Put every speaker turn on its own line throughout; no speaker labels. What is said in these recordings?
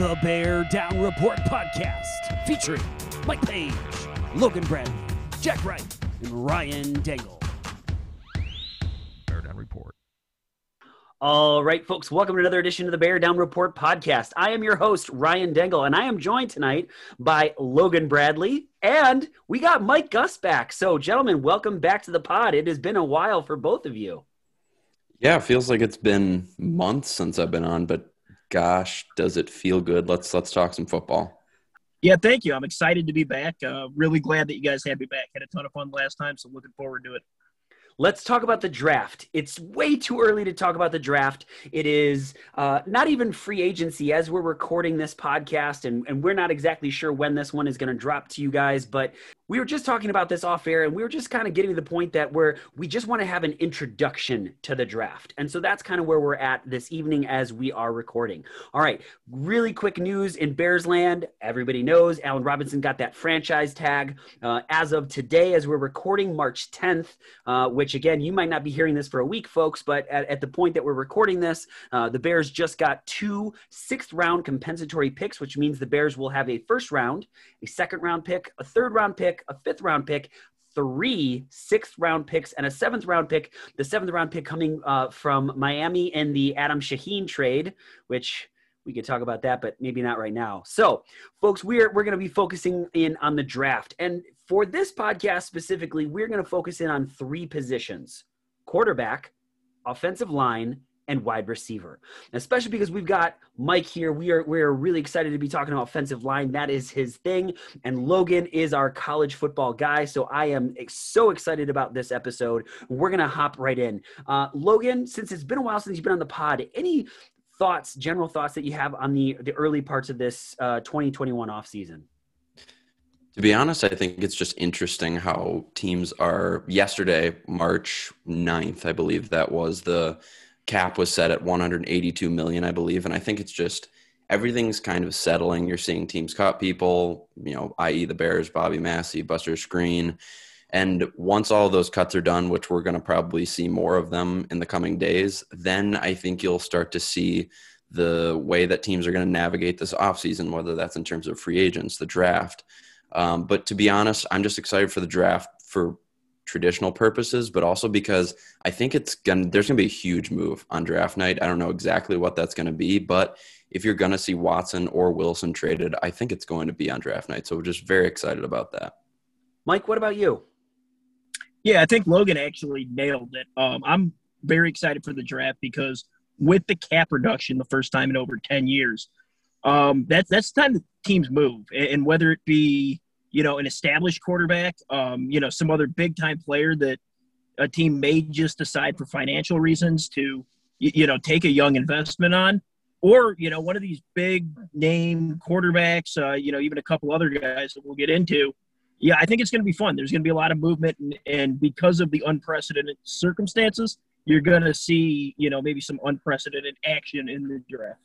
the Bear Down Report podcast, featuring Mike Page, Logan Bradley, Jack Wright, and Ryan Dengel.
Bear Down Report.
All right, folks, welcome to another edition of the Bear Down Report podcast. I am your host, Ryan Dengel, and I am joined tonight by Logan Bradley, and we got Mike Gus back. So, gentlemen, welcome back to the pod. It has been a while for both of you.
Yeah, it feels like it's been months since I've been on, but gosh, does it feel good? Let's let's talk some football.
Yeah, thank you. I'm excited to be back. Uh, really glad that you guys had me back. Had a ton of fun last time, so looking forward to it.
Let's talk about the draft. It's way too early to talk about the draft. It is uh, not even free agency as we're recording this podcast, and, and we're not exactly sure when this one is going to drop to you guys. But we were just talking about this off air, and we were just kind of getting to the point that where we just want to have an introduction to the draft. And so that's kind of where we're at this evening as we are recording. All right, really quick news in Bears land. Everybody knows Allen Robinson got that franchise tag uh, as of today, as we're recording March 10th, uh, which again, you might not be hearing this for a week, folks, but at, at the point that we're recording this, uh, the Bears just got two sixth round compensatory picks, which means the Bears will have a first round, a second round pick, a third round pick, a fifth round pick, three sixth round picks, and a seventh round pick. The seventh round pick coming uh, from Miami in the Adam Shaheen trade, which we could talk about that, but maybe not right now. So, folks, we're we're going to be focusing in on the draft, and for this podcast specifically, we're going to focus in on three positions: quarterback, offensive line, and wide receiver. Especially because we've got Mike here. We are we're really excited to be talking about offensive line. That is his thing. And Logan is our college football guy. So I am so excited about this episode. We're gonna hop right in. Uh, Logan, since it's been a while since you've been on the pod, any thoughts, general thoughts that you have on the the early parts of this uh, 2021 offseason?
To be honest, I think it's just interesting how teams are yesterday, March 9th, I believe that was the cap was set at 182 million, I believe, and I think it's just everything's kind of settling. You're seeing teams cut people, you know, i.e. the Bears, Bobby Massie, Buster Skrine. And once all those cuts are done, which we're going to probably see more of them in the coming days, then I think you'll start to see the way that teams are going to navigate this offseason, whether that's in terms of free agents, the draft. Um, but to be honest, I'm just excited for the draft for traditional purposes, but also because I think it's gonna there's gonna be a huge move on draft night. I don't know exactly what that's gonna be, but if you're gonna see Watson or Wilson traded, I think it's going to be on draft night. So we're just very excited about that.
Mike, what about you?
Yeah, I think Logan actually nailed it. Um, I'm very excited for the draft because with the cap reduction the first time in over 10 years, um, that's that's the time the teams move, and whether it be you know, an established quarterback, um, you know, some other big time player that a team may just decide for financial reasons to, you know, take a young investment on, or you know, one of these big name quarterbacks, uh, you know, even a couple other guys that we'll get into. Yeah, I think it's going to be fun. There's going to be a lot of movement, and, and because of the unprecedented circumstances, you're going to see, you know, maybe some unprecedented action in the draft.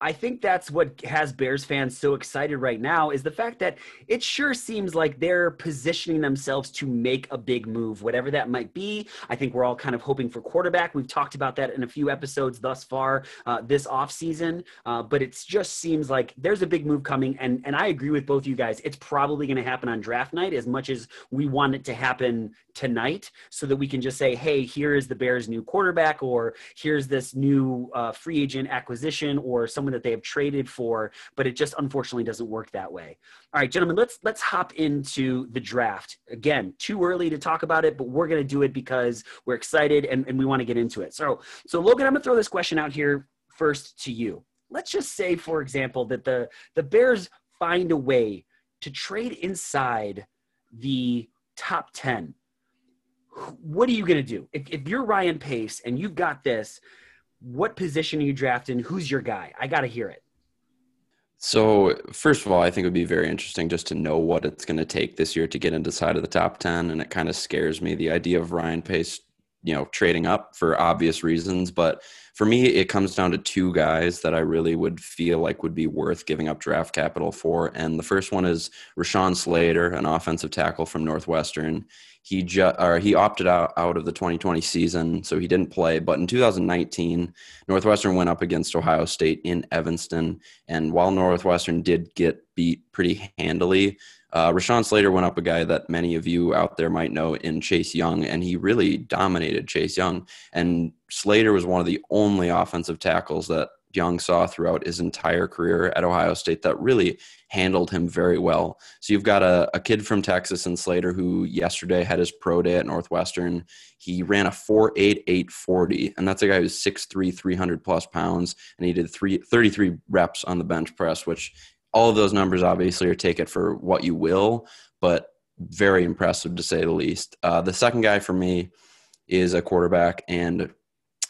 I think that's what has Bears fans so excited right now is the fact that it sure seems like they're positioning themselves to make a big move, whatever that might be. I think we're all kind of hoping for quarterback. We've talked about that in a few episodes thus far uh, this offseason, uh, but it just seems like there's a big move coming. And, and I agree with both of you guys. It's probably going to happen on draft night as much as we want it to happen tonight so that we can just say, hey, here is the Bears' new quarterback, or here's this new uh, free agent acquisition, or someone that they have traded for, but it just unfortunately doesn't work that way. All right, gentlemen, let's let's hop into the draft. Again, too early to talk about it, but we're gonna do it because we're excited and, and we want to get into it. So so Logan, I'm gonna throw this question out here first to you. Let's just say, for example, that the the Bears find a way to trade inside the top 10 what are you going to do if, if, you're ryan pace and you've got this what position are you drafting? Who's your guy? I got to hear it.
So, first of all, I think it would be very interesting just to know what it's going to take this year to get inside of the top 10. And it kind of scares me the idea of Ryan Pace, you know, trading up for obvious reasons. But for me, it comes down to two guys that I really would feel like would be worth giving up draft capital for. And the first one is Rashawn Slater, an offensive tackle from Northwestern. He ju- or he opted out, out of the 2020 season, so he didn't play. But in 2019, Northwestern went up against Ohio State in Evanston, and while Northwestern did get beat pretty handily, uh, Rashawn Slater went up a guy that many of you out there might know in Chase Young, and he really dominated Chase Young. And Slater was one of the only offensive tackles that Young saw throughout his entire career at Ohio State that really handled him very well. So you've got a, a kid from Texas and Slater who yesterday had his pro day at Northwestern. He ran a 4.8840, and that's a guy who's 6'3, 300 plus pounds, and he did three, 33 reps on the bench press, which all of those numbers obviously are take it for what you will, but very impressive to say the least. Uh, the second guy for me is a quarterback, and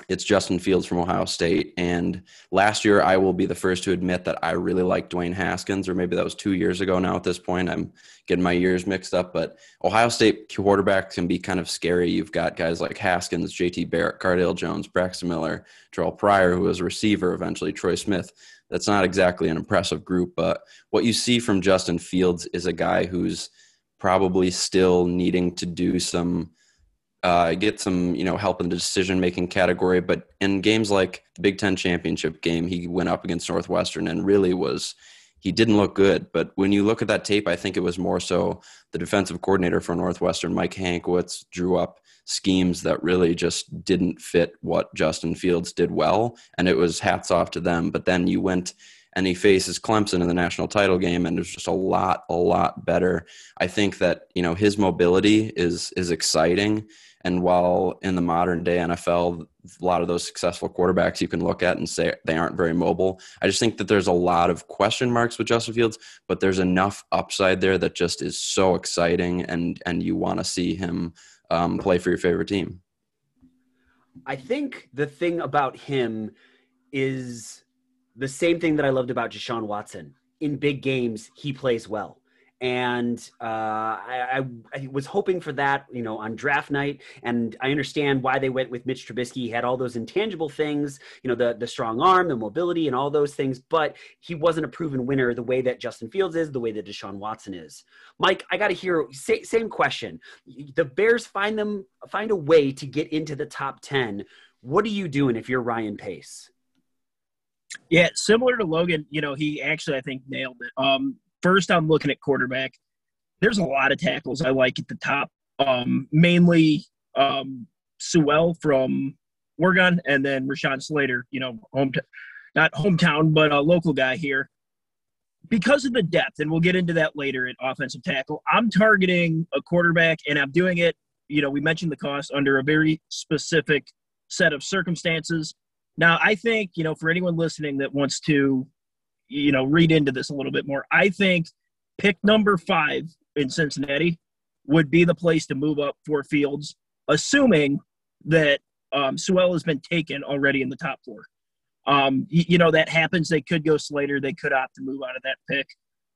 it's Justin Fields from Ohio State. And last year, I will be the first to admit that I really like Dwayne Haskins, or maybe that was two years ago now at this point. I'm getting my years mixed up, but Ohio State quarterbacks can be kind of scary. You've got guys like Haskins, JT Barrett, Cardale Jones, Braxton Miller, Terrell Pryor, who was a receiver eventually, Troy Smith. That's not exactly an impressive group, but what you see from Justin Fields is a guy who's probably still needing to do some – uh, get some you know help in the decision making category. But in games like the Big Ten championship game, he went up against Northwestern and really was he didn't look good. But when you look at that tape, I think it was more so the defensive coordinator for Northwestern, Mike Hankwitz, drew up schemes that really just didn't fit what Justin Fields did well, and it was hats off to them. But then you went and he faces Clemson in the national title game, and it's just a lot, a lot better. I think that you know his mobility is is exciting, and while in the modern day NFL, a lot of those successful quarterbacks you can look at and say they aren't very mobile. I just think that there's a lot of question marks with Justin Fields, but there's enough upside there that just is so exciting, and and you want to see him um, play for your favorite team.
I think the thing about him is the same thing that I loved about Deshaun Watson. In big games, he plays well and uh, I, I, was hoping for that, you know, on draft night. And I understand why they went with Mitch Trubisky. He had all those intangible things, you know, the the strong arm, the mobility, and all those things. But he wasn't a proven winner the way that Justin Fields is, the way that Deshaun Watson is. Mike, I got to hear say, same question. The Bears find them find a way to get into the top ten. What are you doing if you're Ryan Pace?
Yeah, similar to Logan, you know, he actually I think nailed it. Um, First, I'm looking at quarterback. There's a lot of tackles I like at the top. Um, mainly um, Sewell from Oregon, and then Rashawn Slater. You know, home not hometown, but a local guy here. Because of the depth, and we'll get into that later at offensive tackle. I'm targeting a quarterback, and I'm doing it. You know, we mentioned the cost under a very specific set of circumstances. Now, I think you know, for anyone listening that wants to you know read into this a little bit more. I think pick number five in Cincinnati would be the place to move up for Fields, assuming that um, Sewell has been taken already in the top four. Um, you, you know that happens. They could go Slater. They could opt to move out of that pick,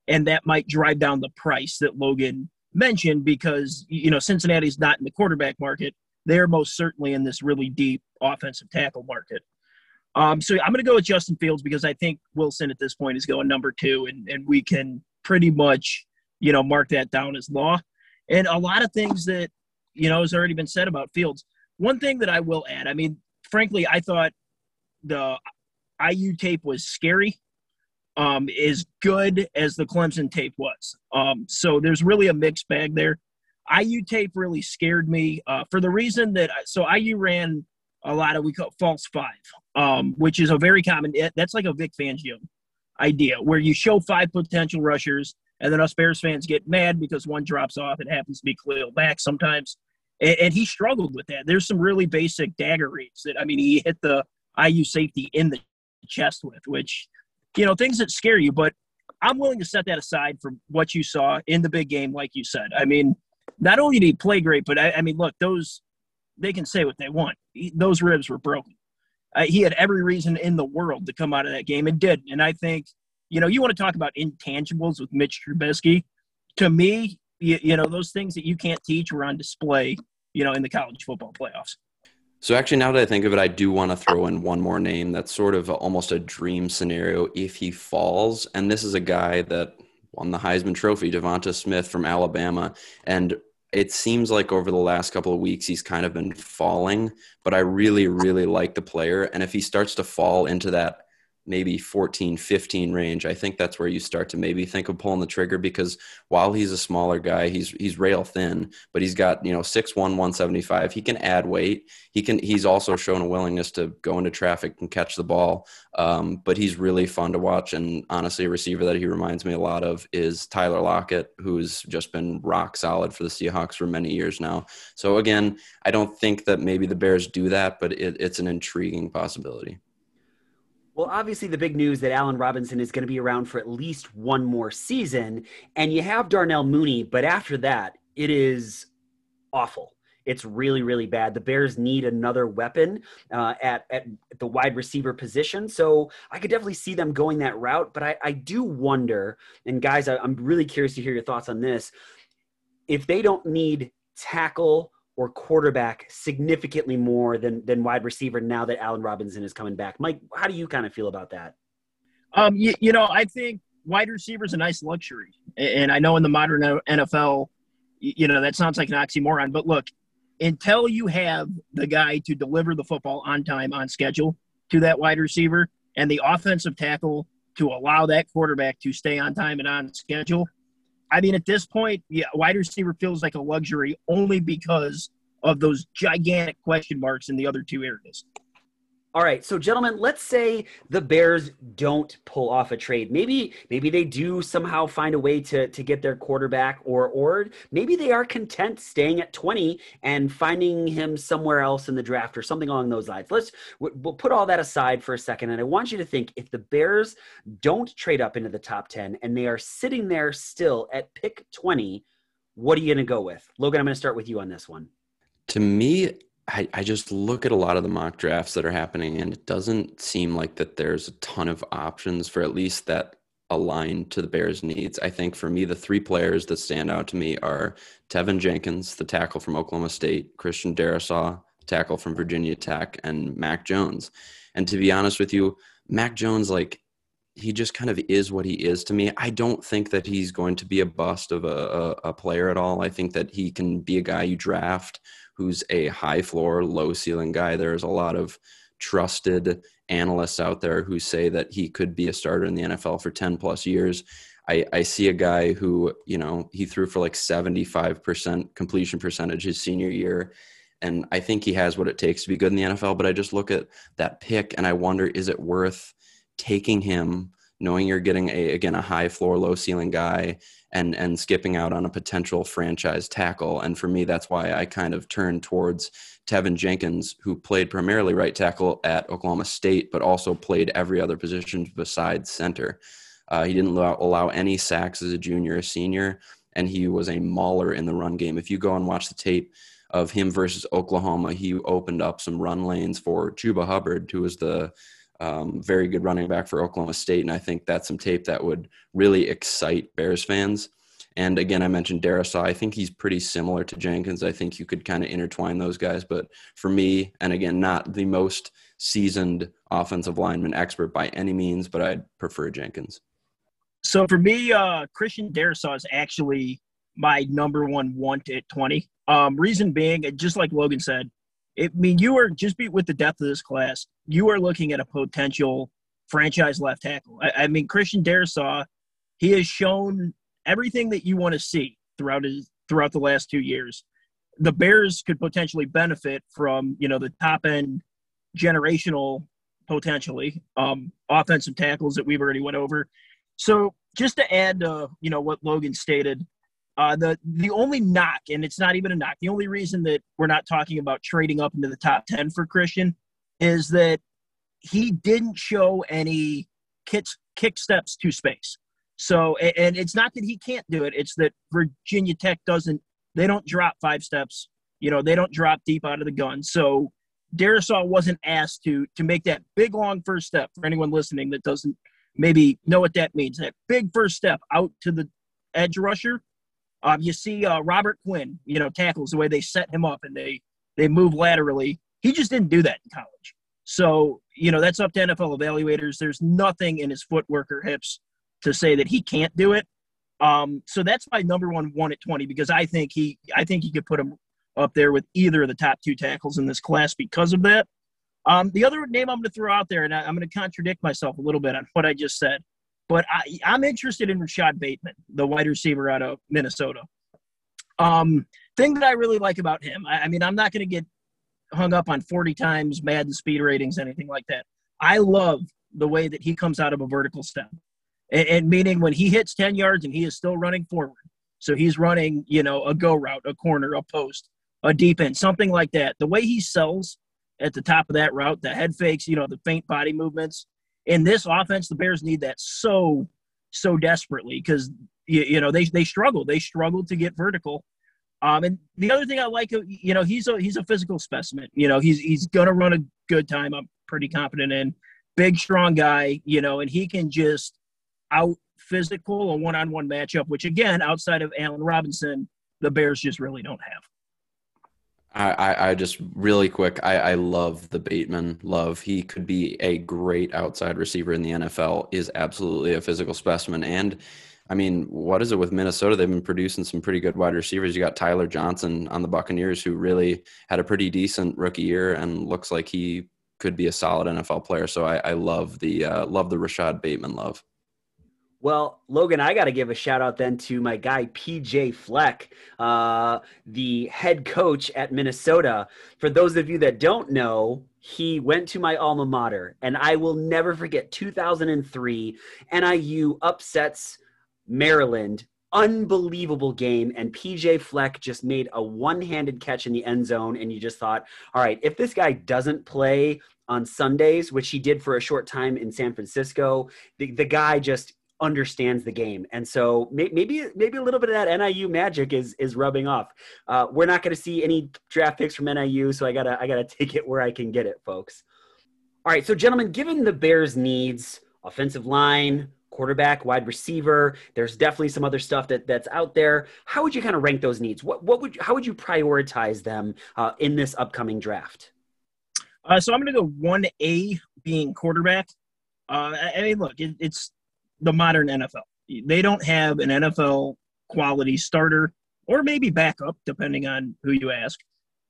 and that might drive down the price that Logan mentioned because you know Cincinnati's not in the quarterback market. They're most certainly in this really deep offensive tackle market. Um, so I'm going to go with Justin Fields because I think Wilson at this point is going number two, and, and we can pretty much, you know, mark that down as law. And a lot of things that, you know, has already been said about Fields. One thing that I will add, I mean, frankly, I thought the IU tape was scary, um, as good as the Clemson tape was. Um, so there's really a mixed bag there. IU tape really scared me uh, for the reason that so IU ran a lot of we call false five, um, which is a very common. That's like a Vic Fangio idea where you show five potential rushers, and then us Bears fans get mad because one drops off. It happens to be Khalil Mack sometimes, and, and, he struggled with that. There's some really basic dagger reads that I mean he hit the IU safety in the chest with, which you know things that scare you. But I'm willing to set that aside from what you saw in the big game, like you said. I mean, not only did he play great, but I, I mean, look those they can say what they want. He, those ribs were broken. Uh, he had every reason in the world to come out of that game and did. And I think, you know, you want to talk about intangibles with Mitch Trubisky. To me, you, you know, those things that you can't teach were on display, you know, in the college football playoffs.
So actually, now that I think of it, I do want to throw in one more name that's sort of almost a dream scenario if he falls. And this is a guy that won the Heisman Trophy, Devonta Smith from Alabama. And it seems like over the last couple of weeks he's kind of been falling, but I really, really like the player. And if he starts to fall into that maybe 14, 15 range, I think that's where you start to maybe think of pulling the trigger because while he's a smaller guy, he's he's rail thin, but he's got, you know, 6'1, 175. He can add weight. He can he's also shown a willingness to go into traffic and catch the ball. Um, but he's really fun to watch. And honestly, a receiver that he reminds me a lot of is Tyler Lockett, who's just been rock solid for the Seahawks for many years now. So again, I don't think that maybe the Bears do that, but it, it's an intriguing possibility.
Well, obviously, the big news that Allen Robinson is going to be around for at least one more season, and you have Darnell Mooney, but after that, it is awful. It's really, really bad. The Bears need another weapon uh, at, at the wide receiver position. So I could definitely see them going that route. But I, I do wonder, and guys, I, I'm really curious to hear your thoughts on this. If they don't need tackle or quarterback significantly more than than wide receiver now that Allen Robinson is coming back. Mike, how do you kind of feel about that?
Um, you, you know, I think wide receiver is a nice luxury, and I know in the modern NFL, you know, that sounds like an oxymoron. But look, until you have the guy to deliver the football on time, on schedule to that wide receiver, and the offensive tackle to allow that quarterback to stay on time and on schedule, I mean, at this point, yeah, wide receiver feels like a luxury only because of those gigantic question marks in the other two areas.
All right, so gentlemen, let's say the Bears don't pull off a trade. Maybe maybe they do somehow find a way to to get their quarterback or or maybe they are content staying at 20 and finding him somewhere else in the draft or something along those lines. Let's we'll put all that aside for a second and I want you to think if the Bears don't trade up into the top 10 and they are sitting there still at pick 20, what are you going to go with? Logan, I'm going to start with you on this one.
To me, I, I just look at a lot of the mock drafts that are happening, and it doesn't seem like that there's a ton of options for at least that align to the Bears' needs. I think for me, the three players that stand out to me are Teven Jenkins, the tackle from Oklahoma State, Christian Darrisaw, tackle from Virginia Tech, and Mac Jones. And to be honest with you, Mac Jones, like he just kind of is what he is to me. I don't think that he's going to be a bust of a, a, a player at all. I think that he can be a guy you draft who's a high floor, low ceiling guy. There's a lot of trusted analysts out there who say that he could be a starter in the NFL for 10 plus years. I, I see a guy who, you know, he threw for like 75% completion percentage his senior year. And I think he has what it takes to be good in the NFL. But I just look at that pick and I wonder, is it worth taking him, knowing you're getting a, again, a high floor, low ceiling guy and and skipping out on a potential franchise tackle. And for me, that's why I kind of turned towards Teven Jenkins, who played primarily right tackle at Oklahoma State, but also played every other position besides center. Uh, he didn't allow, allow any sacks as a junior or senior, and he was a mauler in the run game. If you go and watch the tape of him versus Oklahoma, he opened up some run lanes for Chuba Hubbard, who was the um, very good running back for Oklahoma State, and I think that's some tape that would really excite Bears fans. And again, I mentioned Darrisaw. I think he's pretty similar to Jenkins. I think you could kind of intertwine those guys. But for me, and again, not the most seasoned offensive lineman expert by any means, but I'd prefer Jenkins.
So for me, uh, Christian Darrisaw is actually my number one want at 20. Um, reason being, just like Logan said, I mean, you are just be with the depth of this class, you are looking at a potential franchise left tackle. I, I mean, Christian Darrisaw, he has shown everything that you want to see throughout his throughout the last two years. The Bears could potentially benefit from you know the top end generational potentially um, offensive tackles that we've already went over. So just to add, uh, you know, what Logan stated, uh, the the only knock, and it's not even a knock, the only reason that we're not talking about trading up into the top ten for Christian is that he didn't show any kicks kick steps to space. So, and it's not that he can't do it; it's that Virginia Tech doesn't. They don't drop five steps. You know, they don't drop deep out of the gun. So, Darrisaw wasn't asked to to make that big long first step. For anyone listening that doesn't maybe know what that means, that big first step out to the edge rusher um, you see uh, Robert Quinn, you know, tackles the way they set him up and they they move laterally. He just didn't do that in college. So you know that's up to NFL evaluators. There's nothing in his footwork or hips to say that he can't do it. Um, so that's my number one one at 20 because I think he I think he could put him up there with either of the top two tackles in this class because of that. Um, the other name I'm going to throw out there, and I, am going to contradict myself a little bit on what I just said, but I, I'm interested in Rashod Bateman, the wide receiver out of Minnesota. Um, thing that I really like about him, I, I mean, I'm not going to get hung up on 40 times Madden speed ratings, anything like that. I love the way that he comes out of a vertical step, and, and meaning when he hits 10 yards and he is still running forward. So he's running, you know, a go route, a corner, a post, a deep end, something like that. The way he sells at the top of that route, the head fakes, you know, the faint body movements. In this offense, the Bears need that so, so desperately because, you, you know, they, they struggle. They struggle to get vertical. Um, and the other thing I like, you know, he's a he's a physical specimen. You know, he's he's gonna run a good time. I'm pretty confident in. Big, strong guy. You know, and he can just out physical a one on one matchup, which again, outside of Allen Robinson, the Bears just really don't have.
I, I just really quick. I, I love the Bateman. Love he could be a great outside receiver in the NFL. Is absolutely a physical specimen. And I mean, what is it with Minnesota? They've been producing some pretty good wide receivers. You got Tyler Johnson on the Buccaneers, who really had a pretty decent rookie year and looks like he could be a solid NFL player. So I, I love the uh, love the Rashod Bateman love.
Well, Logan, I got to give a shout out then to my guy PJ Fleck, uh, the head coach at Minnesota. For those of you that don't know, he went to my alma mater, and I will never forget 2003 NIU upsets Maryland. Unbelievable game, and PJ Fleck just made a one handed catch in the end zone. And you just thought, all right, if this guy doesn't play on Sundays, which he did for a short time in San Francisco, the, the guy just understands the game, and so maybe maybe a little bit of that NIU magic is is rubbing off. Uh, we're not going to see any draft picks from NIU, so I gotta I gotta take it where I can get it, folks. All right, so gentlemen, given the Bears' needs, offensive line, quarterback, wide receiver. There's definitely some other stuff that that's out there. How would you kind of rank those needs? What what would how would you prioritize them uh, in this upcoming draft?
Uh, so I'm going to go one A being quarterback. Uh, I mean, look, it, it's the modern NFL. They don't have an NFL quality starter or maybe backup, depending on who you ask,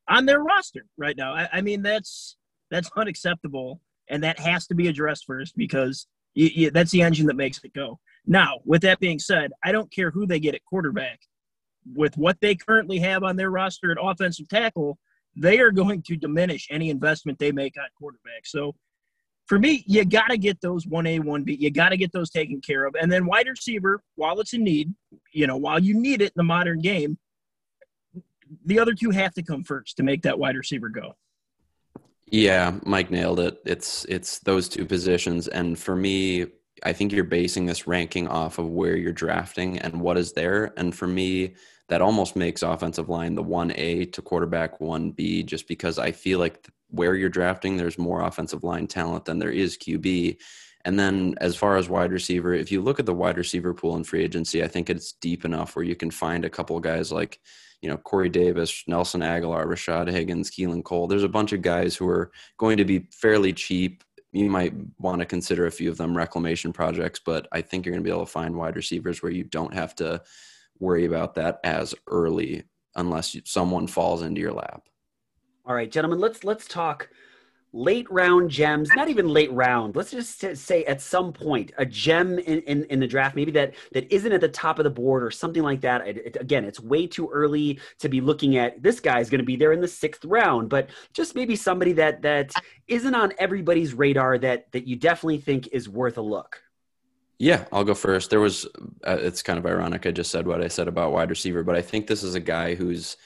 on their roster right now. I, I mean, that's that's unacceptable, and that has to be addressed first because that's the engine that makes it go. Now, with that being said, I don't care who they get at quarterback. With what they currently have on their roster at offensive tackle, they are going to diminish any investment they make on quarterback. So for me, you got to get those 1A, 1B. You got to get those taken care of. And then wide receiver, while it's a need, you know, while you need it in the modern game, the other two have to come first to make that wide receiver go.
Yeah, Mike nailed it. It's it's those two positions and for me, I think you're basing this ranking off of where you're drafting and what is there and for me, that almost makes offensive line the 1A to quarterback 1B just because I feel like where you're drafting, there's more offensive line talent than there is QB. And then as far as wide receiver, if you look at the wide receiver pool in free agency, I think it's deep enough where you can find a couple of guys like, you know, Corey Davis, Nelson Agholor, Rashad Higgins, Keelan Cole. There's a bunch of guys who are going to be fairly cheap. You might want to consider a few of them reclamation projects, but I think you're going to be able to find wide receivers where you don't have to worry about that as early unless someone falls into your lap.
All right, gentlemen, let's let's talk late round gems not even late round let's just say at some point a gem in, in, in, the draft maybe that that isn't at the top of the board or something like that it, it, again it's way too early to be looking at this guy's going to be there in the sixth round but just maybe somebody that that isn't on everybody's radar that that you definitely think is worth a look
yeah, I'll go first. There was, uh, it's kind of ironic. I just said what I said about wide receiver, but I think this is a guy who's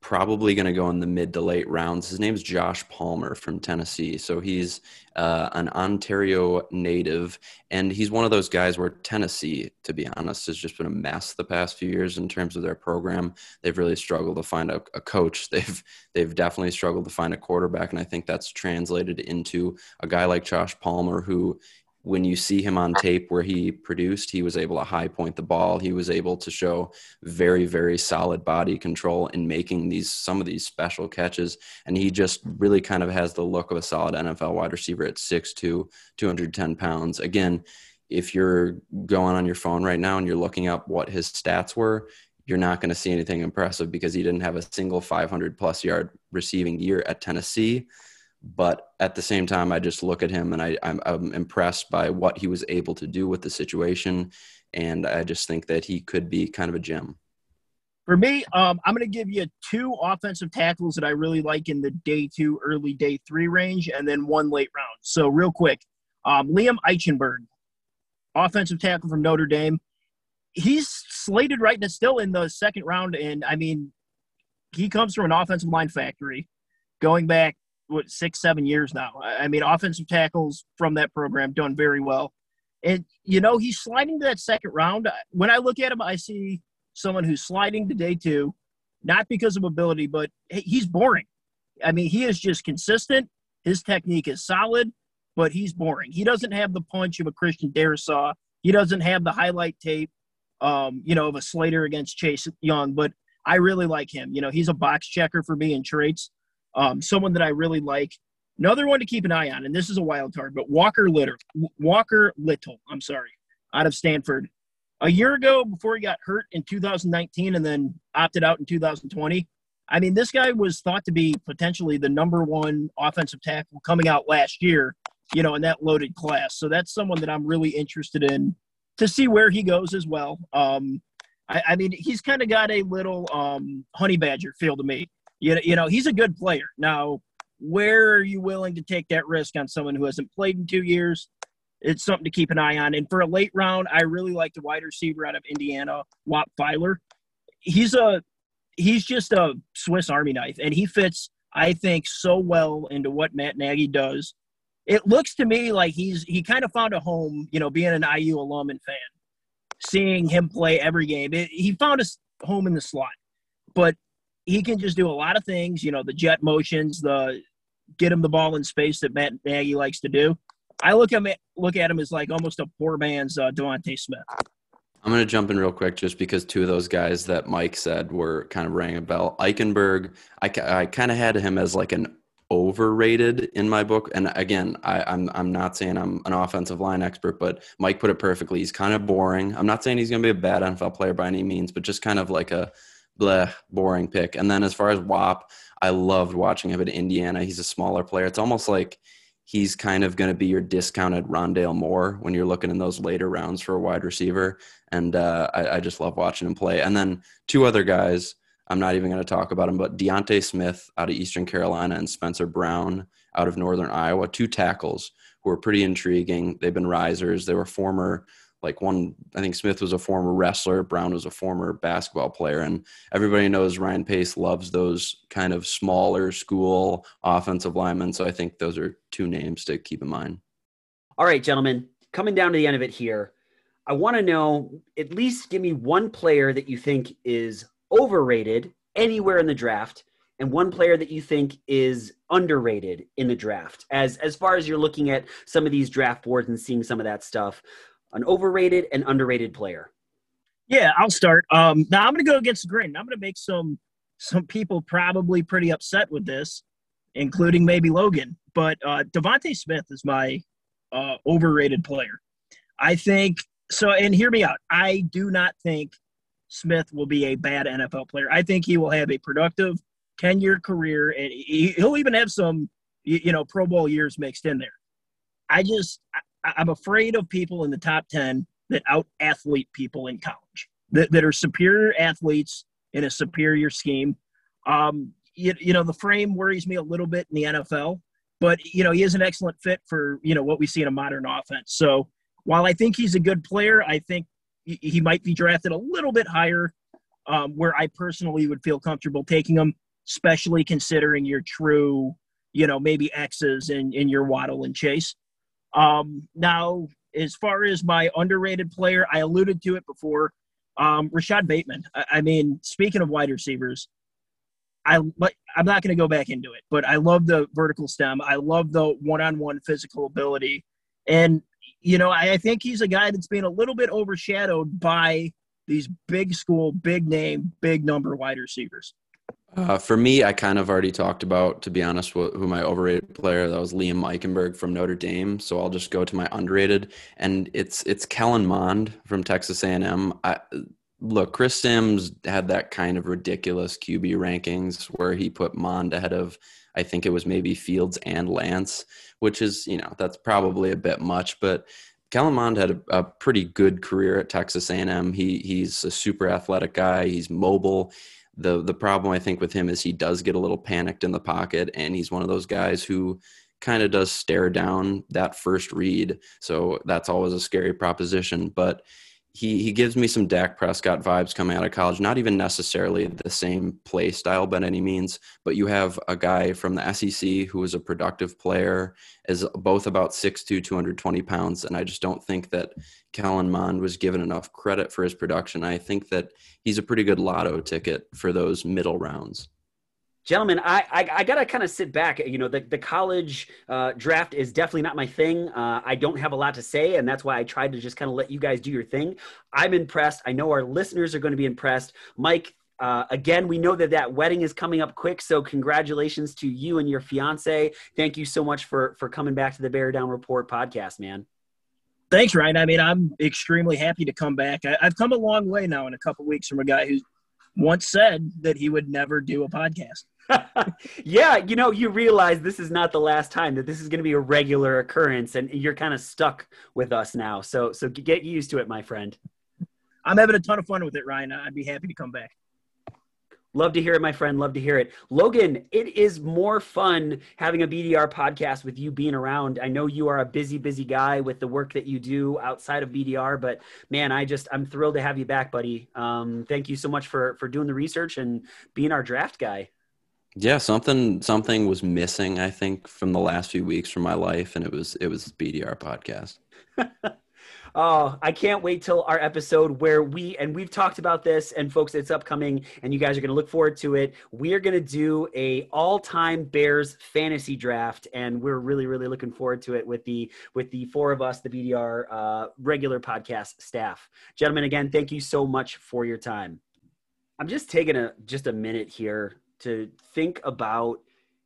probably going to go in the mid to late rounds. His name's Josh Palmer from Tennessee. So he's uh, an Ontario native, and he's one of those guys where Tennessee, to be honest, has just been a mess the past few years in terms of their program. They've really struggled to find a, a coach. They've they've definitely struggled to find a quarterback, and I think that's translated into a guy like Josh Palmer who when you see him on uh-huh. tape where he produced, he was able to high point the ball. He was able to show very, very solid body control in making these some of these special catches. And he just really kind of has the look of a solid NFL wide receiver at 6'2, 210 pounds. Again, if you're going on your phone right now and you're looking up what his stats were, you're not going to see anything impressive because he didn't have a single 500 plus yard receiving year at Tennessee. But at the same time, I just look at him and I, I'm, I'm impressed by what he was able to do with the situation. And I just think that he could be kind of a gem.
For me, um, I'm going to give you two offensive tackles that I really like in the day two, early day three range, and then one late round. So, real quick, um, Liam Eichenberg, offensive tackle from Notre Dame he's slated right now still in the second round. And I mean, he comes from an offensive line factory going back, what, six, seven years now. I mean, offensive tackles from that program done very well. And, you know, he's sliding to that second round. When I look at him, I see someone who's sliding to day two, not because of ability, but he's boring. I mean, he is just consistent. His technique is solid, but he's boring. He doesn't have the punch of a Christian Darrisaw. He doesn't have the highlight tape um, you know, of a Slater against Chase Young, but I really like him. You know, he's a box checker for me in traits. Um, someone that I really like. Another one to keep an eye on, and this is a wild card, but Walker Litter, Walker Little, I'm sorry, out of Stanford. A year ago, before he got hurt in 2019 and then opted out in 2020, I mean, this guy was thought to be potentially the number one offensive tackle coming out last year, you know, in that loaded class. So that's someone that I'm really interested in to see where he goes as well. Um, I, I, mean, he's kind of got a little um, honey badger feel to me. You, you know, he's a good player. Now, where are you willing to take that risk on someone who hasn't played in two years? It's something to keep an eye on. And for a late round, I really like the wide receiver out of Indiana, Whop Philyor. He's a he's just a Swiss Army knife, and he fits, I think, so well into what Matt Nagy does it looks to me like he's he kind of found a home, you know, being an IU alum and fan, seeing him play every game. It, he found a home in the slot, but he can just do a lot of things. You know, the jet motions, the get him the ball in space that Matt Nagy likes to do. I look at him, look at him as like almost a poor man's uh, DeVonta Smith.
I'm going to jump in real quick just because two of those guys that Mike said were kind of rang a bell. Eichenberg, I, I kind of had him as like an overrated in my book. And again, I, I'm I'm not saying I'm an offensive line expert, but Mike put it perfectly. He's kind of boring. I'm not saying he's going to be a bad NFL player by any means, but just kind of like a bleh, boring pick. And then as far as Whop, I loved watching him at Indiana. He's a smaller player. It's almost like he's kind of going to be your discounted Rondale Moore when you're looking in those later rounds for a wide receiver. And uh, I, I just love watching him play. And then two other guys I'm not even going to talk about them, but D'Ante Smith out of Eastern Carolina and Spencer Brown out of Northern Iowa, two tackles who are pretty intriguing. They've been risers. They were former, like one, I think Smith was a former wrestler, Brown was a former basketball player. And everybody knows Ryan Pace loves those kind of smaller school offensive linemen. So I think those are two names to keep in mind.
All right, gentlemen, coming down to the end of it here. I want to know at least give me one player that you think is overrated anywhere in the draft and one player that you think is underrated in the draft as as far as you're looking at some of these draft boards and seeing some of that stuff an overrated and underrated player?
Yeah i'll start. Um now i'm gonna go against the grain i'm gonna make some some people probably pretty upset with this including maybe logan but uh devonta smith is my uh overrated player. I think so and hear me out. I do not think Smith will be a bad NFL player. I think he will have a productive 10 year career and he'll even have some, you know, Pro Bowl years mixed in there. I just, I'm afraid of people in the top 10 that out athlete people in college, that, that are superior athletes in a superior scheme. Um, you, you know, the frame worries me a little bit in the NFL, but, you know, he is an excellent fit for, you know, what we see in a modern offense. So while I think he's a good player, I think he might be drafted a little bit higher, um, where I personally would feel comfortable taking him, especially considering your true, you know, maybe X's in, in your Waddle and Chase. Um, now, as far as my underrated player, I alluded to it before. Um, Rashod Bateman. I, I mean, speaking of wide receivers, I I'm not going to go back into it, but I love the vertical stem. I love the one-on-one physical ability, and you know, I, I think he's a guy that's being a little bit overshadowed by these big school, big name, big number wide receivers.
Uh, for me, I kind of already talked about, to be honest, wh- who my overrated player that was Liam Eichenberg from Notre Dame. So I'll just go to my underrated, and it's it's Kellen Mond from Texas A&M. I, look, Chris Sims had that kind of ridiculous QB rankings where he put Mond ahead of, I think it was maybe Fields and Lance, which is you know that's probably a bit much, but Kellen Mond had a, a pretty good career at Texas A&M. He he's a super athletic guy. He's mobile the the problem I think with him is he does get a little panicked in the pocket, and he's one of those guys who kind of does stare down that first read. So that's always a scary proposition. But he he gives me some Dak Prescott vibes coming out of college. Not even necessarily the same play style by any means, but you have a guy from the SEC who is a productive player, is both about 6'2", 220 pounds, and I just don't think that Kellen Mond was given enough credit for his production. I think that he's a pretty good lotto ticket for those middle rounds
gentlemen i i, I gotta kind of sit back you know the, the college uh, draft is definitely not my thing uh, i don't have a lot to say and that's why i tried to just kind of let you guys do your thing i'm impressed i know our listeners are going to be impressed mike uh, again, we know that that wedding is coming up quick, so congratulations to you and your fiance. Thank you so much for for coming back to the Bear Down Report podcast, man.
Thanks, Ryan. I mean, I'm extremely happy to come back. I, have come a long way now in a couple weeks from a guy who once said that he would never do a podcast.
Yeah, you know, you realize this is not the last time that this is going to be a regular occurrence, and you're kind of stuck with us now. So, so get used to it, my friend.
I'm having a ton of fun with it, Ryan. I'd be happy to come back.
Love to hear it, my friend. Love to hear it. Logan, it is more fun having a BDR podcast with you being around. I know you are a busy, busy guy with the work that you do outside of BDR, but man, I just, I'm thrilled to have you back, buddy. Um, thank you so much for, for doing the research and being our draft guy.
Yeah, something something was missing, I think, from the last few weeks from my life, and it was it was BDR podcast.
oh, I can't wait till our episode where we and we've talked about this, and folks, it's upcoming, and you guys are going to look forward to it. We are going to do a all-time Bears fantasy draft, and we're really, really looking forward to it with the with the four of us, the BDR uh, regular podcast staff. Gentlemen, again, thank you so much for your time. I'm just taking a just a minute here to think about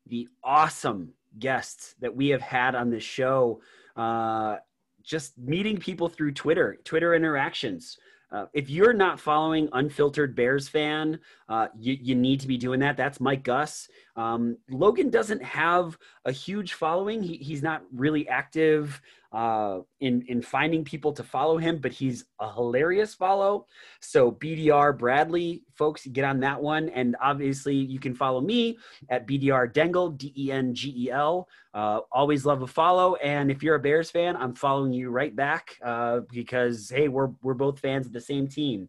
the awesome guests that we have had on this show. Uh, just meeting people through Twitter, Twitter interactions. Uh, if you're not following Unfiltered Bears fan, uh, you, you, need to be doing that. That's Mike Gus. Um, Logan doesn't have a huge following. He, he's not really active uh, in in finding people to follow him, but he's a hilarious follow. So BDR Bradley, folks, get on that one, and obviously you can follow me at BDR Dengel D E N G E L. Uh, always love a follow, and if you're a Bears fan, I'm following you right back uh, because hey, we're we're both fans of the same team.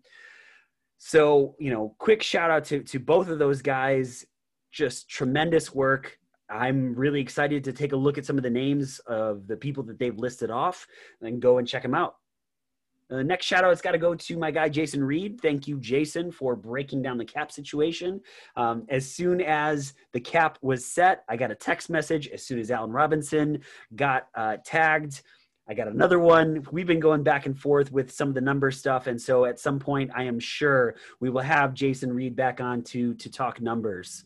So you know, quick shout out to to both of those guys. Just tremendous work I'm really excited to take a look at some of the names of the people that they've listed off and go and check them out. Uh, next shout out has got to go to my guy Jason Reed. Thank you, Jason, for breaking down the cap situation. Um, as soon as the cap was set, I got a text message. As soon as Allen Robinson got uh, tagged, I got another one. We've been going back and forth with some of the number stuff, and so at some point, I am sure we will have Jason Reed back on to to talk numbers,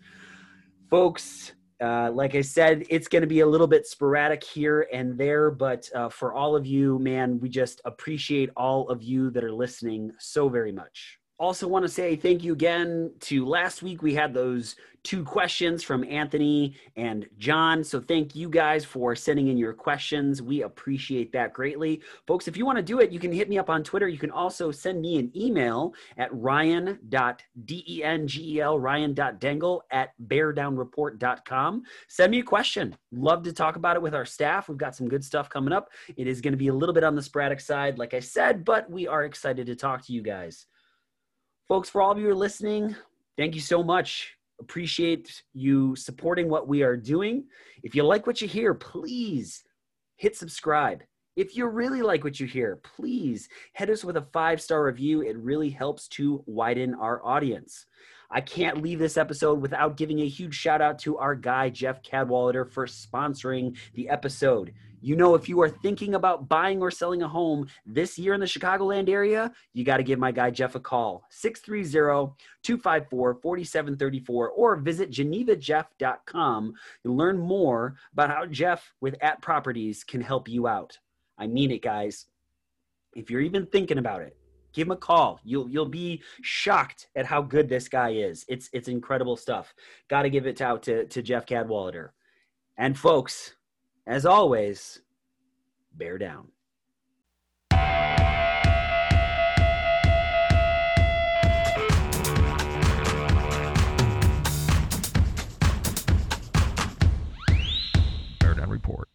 folks. Uh, like I said, it's going to be a little bit sporadic here and there, but uh, for all of you, man, we just appreciate all of you that are listening so very much also want to say thank you again to last week we had those two questions from anthony and john. So thank you guys for sending in your questions. We appreciate that greatly. Folks if you want to do it you can hit me up on twitter. You can also send me an email at ryan.dengel ryan.dengel at beardownreport.com send me a question. Love to talk about it with our staff. We've got some good stuff coming up. It is going to be a little bit on the sporadic side like i said but we are excited to talk to you guys Folks, for all of you who are listening, thank you so much. Appreciate you supporting what we are doing. If you like what you hear, please hit subscribe. If you really like what you hear, please head us with a five star review. It really helps to widen our audience. I can't leave this episode without giving a huge shout out to our guy, Jeff Cadwallader, for sponsoring the episode. You know, if you are thinking about buying or selling a home this year in the Chicagoland area, you got to give my guy Jeff a call 630 254 4734 or visit genevajeff.com and learn more about how Jeff with At Properties can help you out. I mean it, guys. If you're even thinking about it, give him a call. You'll you'll be shocked at how good this guy is. It's it's incredible stuff. Got to give it out to, to Jeff Cadwallader. And folks, as always,
bear down. Report.